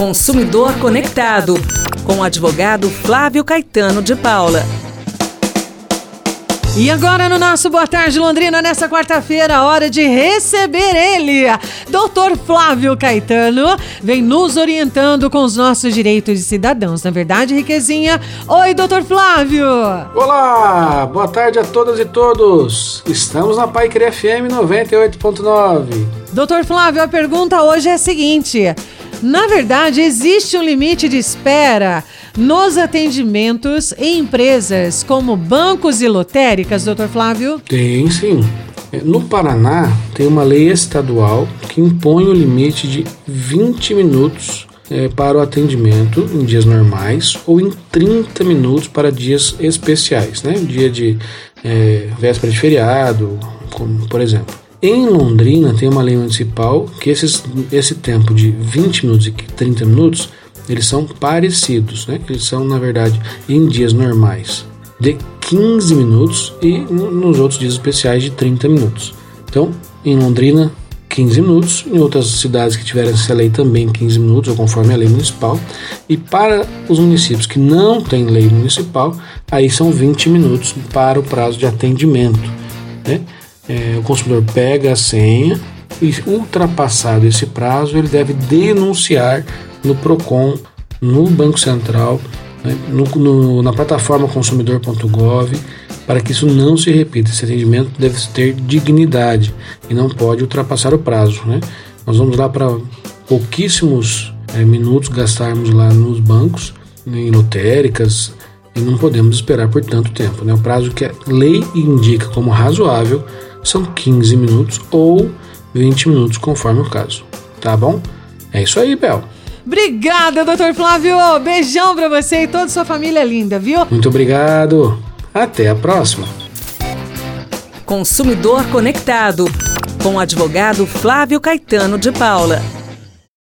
Consumidor Conectado, com o advogado Flávio Caetano de Paula. E agora no nosso Boa Tarde Londrina, nessa quarta-feira, hora de receber ele, Dr. Flávio Caetano, vem nos orientando com os nossos direitos de cidadãos. Na verdade, Riquezinha? Oi, Dr. Flávio! Olá, boa tarde a todas e todos. Estamos na Pai FM 98.9. Dr. Flávio, a pergunta hoje é a seguinte: na verdade, existe um limite de espera nos atendimentos em empresas como bancos e lotéricas, doutor Flávio? Tem sim. No Paraná, tem uma lei estadual que impõe o limite de 20 minutos é, para o atendimento em dias normais ou em 30 minutos para dias especiais, né? Dia de é, véspera de feriado, como por exemplo. Em Londrina tem uma lei municipal que esses, esse tempo de 20 minutos e 30 minutos eles são parecidos, né? Eles são na verdade em dias normais de 15 minutos e nos outros dias especiais de 30 minutos. Então, em Londrina 15 minutos, em outras cidades que tiverem essa lei também 15 minutos, ou conforme a lei municipal. E para os municípios que não têm lei municipal, aí são 20 minutos para o prazo de atendimento. Né? É, o consumidor pega a senha e ultrapassado esse prazo ele deve denunciar no Procon, no Banco Central, né, no, no, na plataforma consumidor.gov para que isso não se repita. Esse atendimento deve ter dignidade e não pode ultrapassar o prazo. Né? Nós vamos lá para pouquíssimos é, minutos gastarmos lá nos bancos, né, em lotéricas, e não podemos esperar por tanto tempo. Né? O prazo que a lei indica como razoável são 15 minutos ou 20 minutos, conforme o caso. Tá bom? É isso aí, Bel. Obrigada, doutor Flávio. Beijão pra você e toda a sua família linda, viu? Muito obrigado. Até a próxima. Consumidor Conectado, com o advogado Flávio Caetano de Paula.